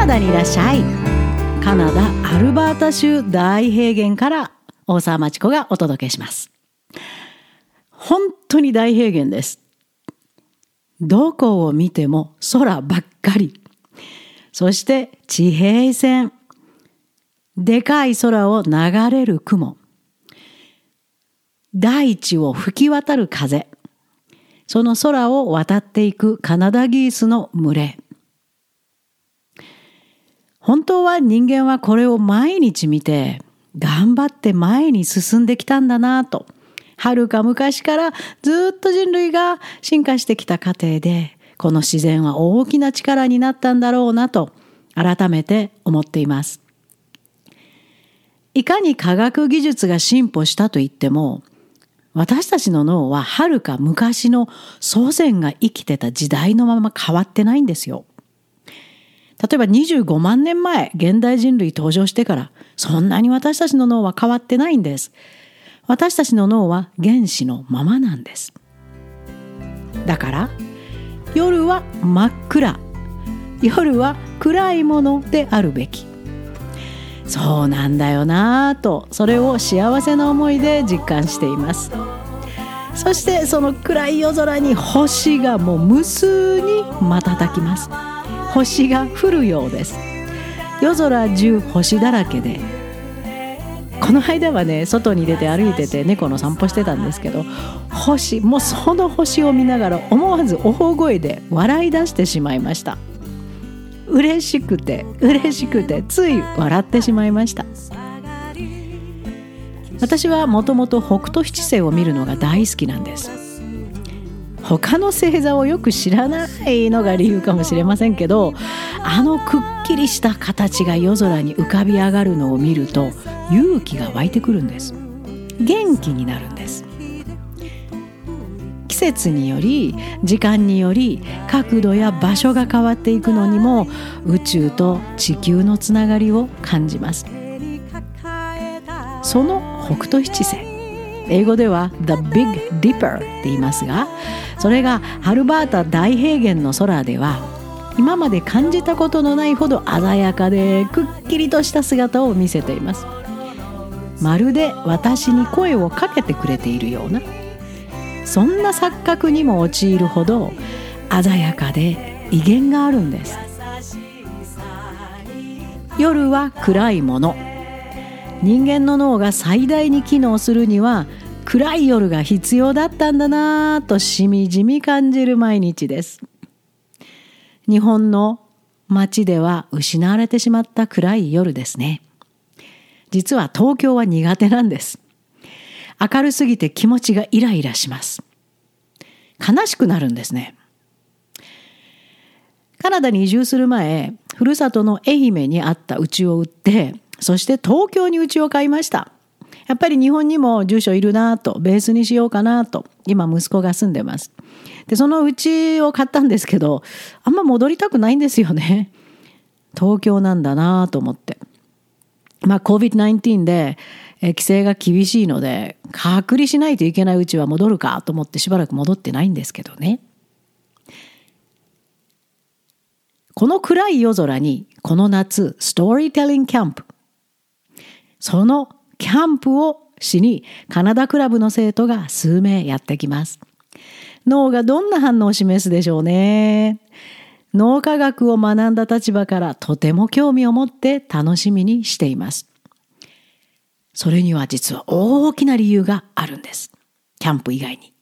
ナダにいらっしゃい。カナダアルバータ州大平原から大沢町子がお届けします。本当に大平原です。どこを見ても空ばっかり。そして地平線。でかい空を流れる雲。大地を吹き渡る風。その空を渡っていくカナダギースの群れ。本当は人間はこれを毎日見て頑張って前に進んできたんだなと遥か昔からずっと人類が進化してきた過程でこの自然は大きな力になったんだろうなと改めて思っています。いかに科学技術が進歩したといっても私たちの脳ははるか昔の祖先が生きてた時代のまま変わってないんですよ。例えば25万年前現代人類登場してからそんなに私たちの脳は変わってないんです。私たちの脳は原子のままなんです。だから夜は真っ暗夜は暗いものであるべきそうなんだよなぁとそれを幸せな思いで実感していますそしてその暗い夜空に星がもう無数に瞬きます星が降るようです。夜空中星だらけで。この間はね外に出て歩いてて猫の散歩してたんですけど星もうその星を見ながら思わず大声で笑い出してしまいました。嬉しくて嬉しくてつい笑ってしまいました。私はもともと北斗七星を見るのが大好きなんです。他の星座をよく知らないのが理由かもしれませんけどあのくっきりした形が夜空に浮かび上がるのを見ると勇気が湧いてくるんです。元気になるんです。季節により時間により角度や場所が変わっていくのにも宇宙と地球のつながりを感じます。その北斗七星。英語では The Big Dipper って言いますがそれがハルバータ大平原の空では今まで感じたことのないほど鮮やかでくっきりとした姿を見せています。まるで私に声をかけてくれているようなそんな錯覚にも陥るほど鮮やかで威厳があるんです。夜は暗いもの。人間の脳が最大に機能するには暗い夜が必要だったんだなぁとしみじみ感じる毎日です。日本の街では失われてしまった暗い夜ですね。実は東京は苦手なんです。明るすぎて気持ちがイライラします。悲しくなるんですね。カナダに移住する前ふるさとの愛媛にあった家を売ってそして東京に家を買いました。やっぱり日本にも住所いるなとベースにしようかなと今息子が住んでます。でその家を買ったんですけどあんま戻りたくないんですよね。東京なんだなと思って。まあ COVID-19 で規制が厳しいので隔離しないといけないうちは戻るかと思ってしばらく戻ってないんですけどね。この暗い夜空にこの夏ストーリーテリングキャンプ。そのキャンプをしにカナダクラブの生徒が数名やってきます。脳がどんな反応を示すでしょうね。脳科学を学んだ立場からとても興味を持って楽しみにしています。それには実は大きな理由があるんです。キャンプ以外に。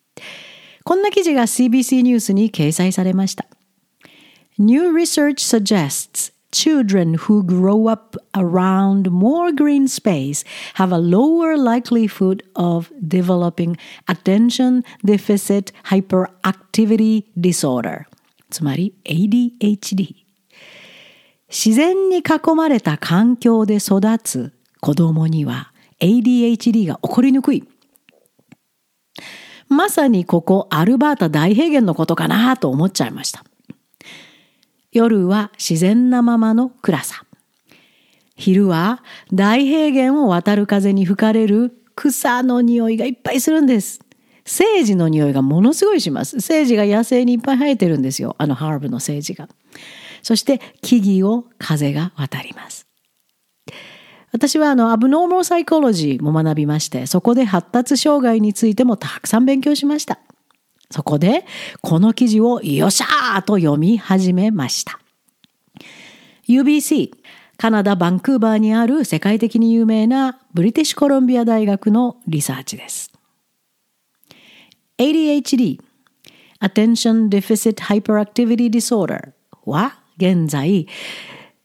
こんな記事が CBC ニュースに掲載されました。New research suggests children who grow up around more green space have a lower likelihood of developing attention deficit hyperactivity disorder つまり ADHD 自然に囲まれた環境で育つ子供には ADHD が起こりにくいまさにここアルバータ大平原のことかなと思っちゃいました夜は自然なままの暗さ。昼は大平原を渡る風に吹かれる草の匂いがいっぱいするんです。セージの匂いがものすごいします。セージが野生にいっぱい生えてるんですよ。あのハーブのセージが。そして木々を風が渡ります。私はあの、アブノーマルサイコロジーも学びまして、そこで発達障害についてもたくさん勉強しました。そこで、この記事をよっしゃーと読み始めました。UBC、カナダ・バンクーバーにある世界的に有名なブリティッシュコロンビア大学のリサーチです。ADHD Attention Deficit Hyperactivity Disorder は現在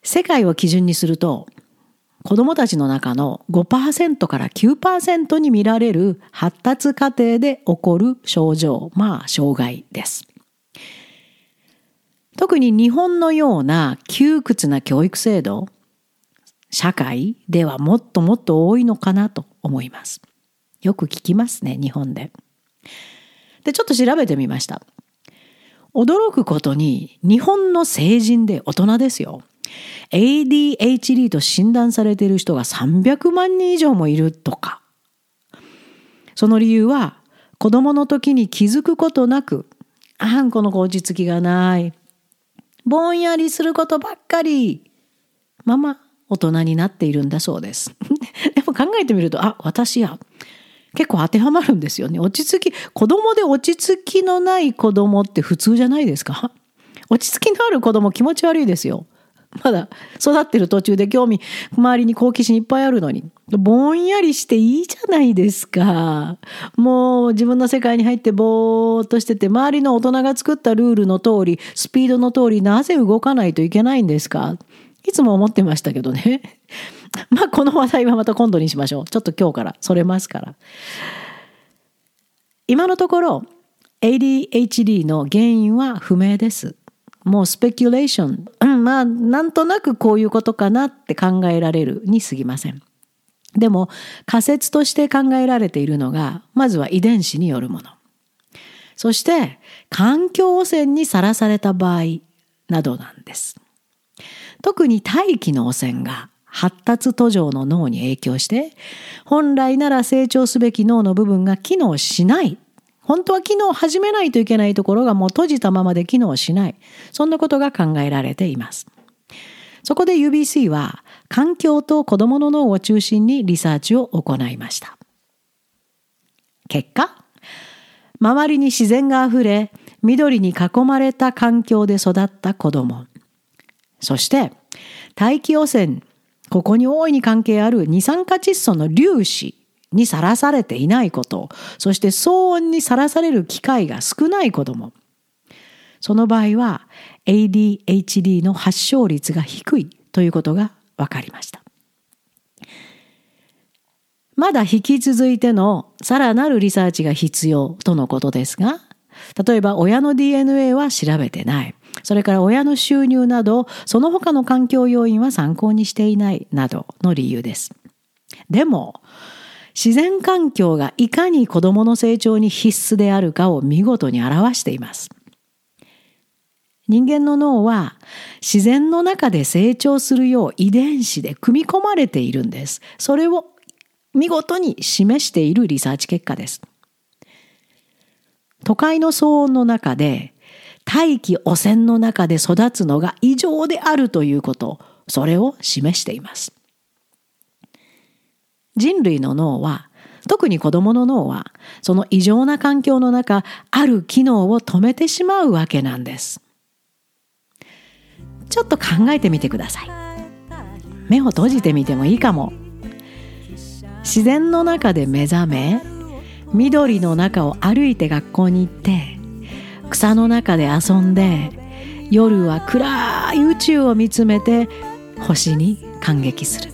世界を基準にすると子どもたちの中の5%から9%に見られる発達過程で起こる症状まあ障害です。特に日本のような窮屈な教育制度社会ではもっともっと多いのかなと思います。よく聞きますね日本で。で、ちょっと調べてみました。驚くことに、日本の成人で大人ですよ。ADHD と診断されている人が300万人以上もいるとか。その理由は、子供の時に気づくことなく、あんこの子落ち着きがない。ぼんやりすることばっかり。まま大人になっているんだそうです。でも考えてみると、あ、私や。結構当てはまるんですよね。落ち着き、子供で落ち着きのない子供って普通じゃないですか？落ち着きのある子供気持ち悪いですよ。まだ育ってる途中で興味、周りに好奇心いっぱいあるのに。ぼんやりしていいじゃないですか。もう自分の世界に入ってぼーっとしてて、周りの大人が作ったルールの通り、スピードの通り、なぜ動かないといけないんですか？いつも思ってましたけどね。まあこの話題はまた今度にしましょう。ちょっと今日からそれますから。今のところ ADHD の原因は不明です。もうスペキュレーション、まあなんとなくこういうことかなって考えられるに過ぎません。でも仮説として考えられているのがまずは遺伝子によるもの。そして環境汚染にさらされた場合などなんです。特に大気の汚染が発達途上の脳に影響して本来なら成長すべき脳の部分が機能しない本当は機能を始めないといけないところがもう閉じたままで機能しない。そんなことが考えられています。そこで UBC は環境と子どもの脳を中心にリサーチを行いました。結果周りに自然があふれ緑に囲まれた環境で育った子どもそして大気汚染ここに大いに関係ある二酸化窒素の粒子にさらされていないことそして騒音にさらされる機会が少ない子ども。その場合は ADHD の発症率が低いということが分かりました。まだ引き続いてのさらなるリサーチが必要とのことですが例えば親の DNA は調べてない。それから親の収入など、その他の環境要因は参考にしていないなどの理由です。でも、自然環境がいかに子供の成長に必須であるかを見事に表しています。人間の脳は自然の中で成長するよう遺伝子で組み込まれているんです。それを見事に示しているリサーチ結果です。都会の騒音の中で大気汚染の中で育つのが異常であるということ、それを示しています。人類の脳は、特に子供の脳は、その異常な環境の中、ある機能を止めてしまうわけなんです。ちょっと考えてみてください。目を閉じてみてもいいかも。自然の中で目覚め、緑の中を歩いて学校に行って、草の中で遊んで夜は暗い宇宙を見つめて星に感激する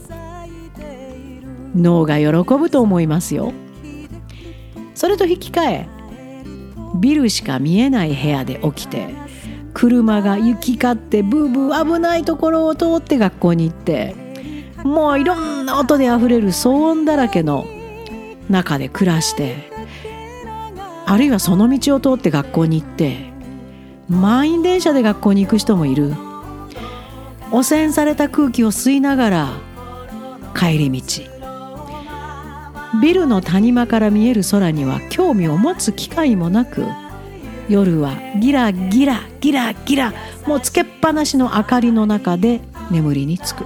脳が喜ぶと思いますよ。それと引き換えビルしか見えない部屋で起きて車が行き交ってブーブー危ないところを通って学校に行ってもういろんな音であふれる騒音だらけの中で暮らしてあるいはその道を通って学校に行って満員電車で学校に行く人もいる。汚染された空気を吸いながら帰り道。ビルの谷間から見える空には興味を持つ機会もなく夜はギラギラギラギラもうつけっぱなしの明かりの中で眠りにつく。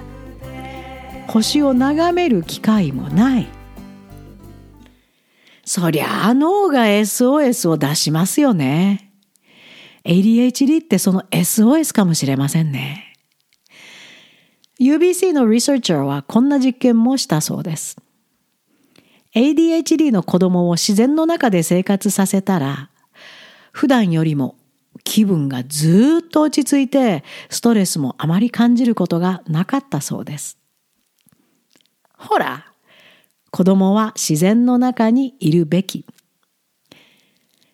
星を眺める機会もない。そりゃあ脳が SOS を出しますよね。ADHD ってその SOS かもしれませんね。UBC のリサーチャーはこんな実験もしたそうです。ADHD の子供を自然の中で生活させたら普段よりも気分がずっと落ち着いてストレスもあまり感じることがなかったそうです。ほら、子供は自然の中にいるべき。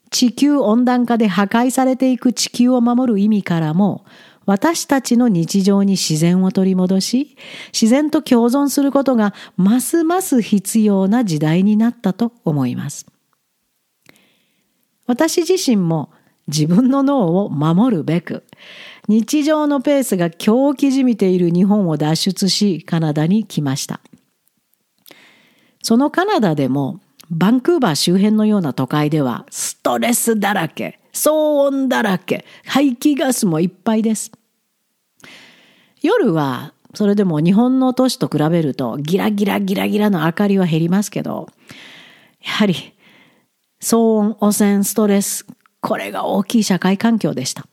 地球温暖化で破壊されていく地球を守る意味からも私たちの日常に自然を取り戻し自然と共存することがますます必要な時代になったと思います。私自身も自分の脳を守るべく日常のペースが狂気じみている日本を脱出しカナダに来ましたそのカナダでもバンクーバー周辺のような都会ではストレスだらけ騒音だらけ排気ガスもいっぱいです夜はそれでも日本の都市と比べるとギラギラギラギラの明かりは減りますけどやはり騒音、汚染、ストレス、これが大きい社会環境でした。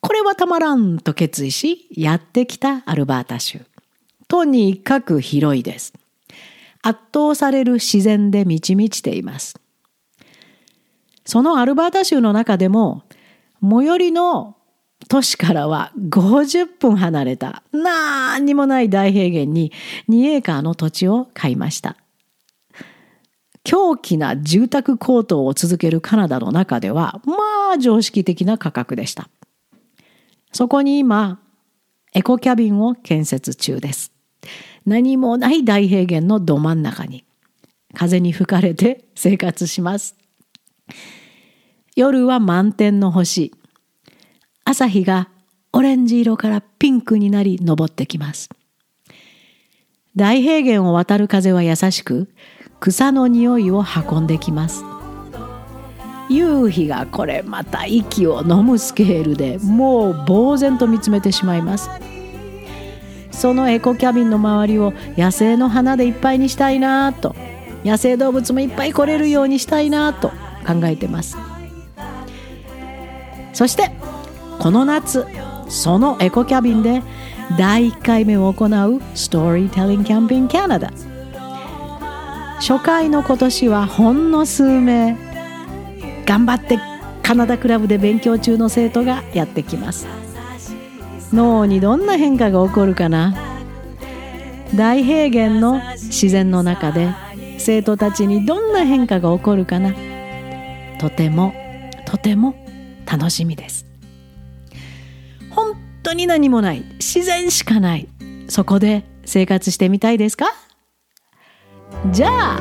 これはたまらんと決意し、やってきたアルバータ州。とにかく広いです。圧倒される自然で満ち満ちています。そのアルバータ州の中でも、最寄りの都市からは50分離れた何にもない大平原に2エーカーの土地を買いました。狂気な住宅高騰を続けるカナダの中では、まあ常識的な価格でした。そこに今、エコキャビンを建設中です。何もない大平原のど真ん中に、風に吹かれて生活します。夜は満天の星。朝日がオレンジ色からピンクになり昇ってきます。大平原を渡る風は優しく、草の匂いを運んできます夕日がこれまた息を飲むスケールでもう呆然と見つめてしまいますそのエコキャビンの周りを野生の花でいっぱいにしたいなと野生動物もいっぱい来れるようにしたいなと考えてますそしてこの夏そのエコキャビンで第1回目を行うストーリーテリングキャンピングキャナダ。初回の今年はほんの数名頑張ってカナダクラブで勉強中の生徒がやってきます。脳にどんな変化が起こるかな？大平原の自然の中で生徒たちにどんな変化が起こるかな？とてもとても楽しみです。本当に何もない。自然しかない。そこで生活してみたいですか？じゃあ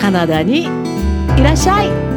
カナダにいらっしゃい。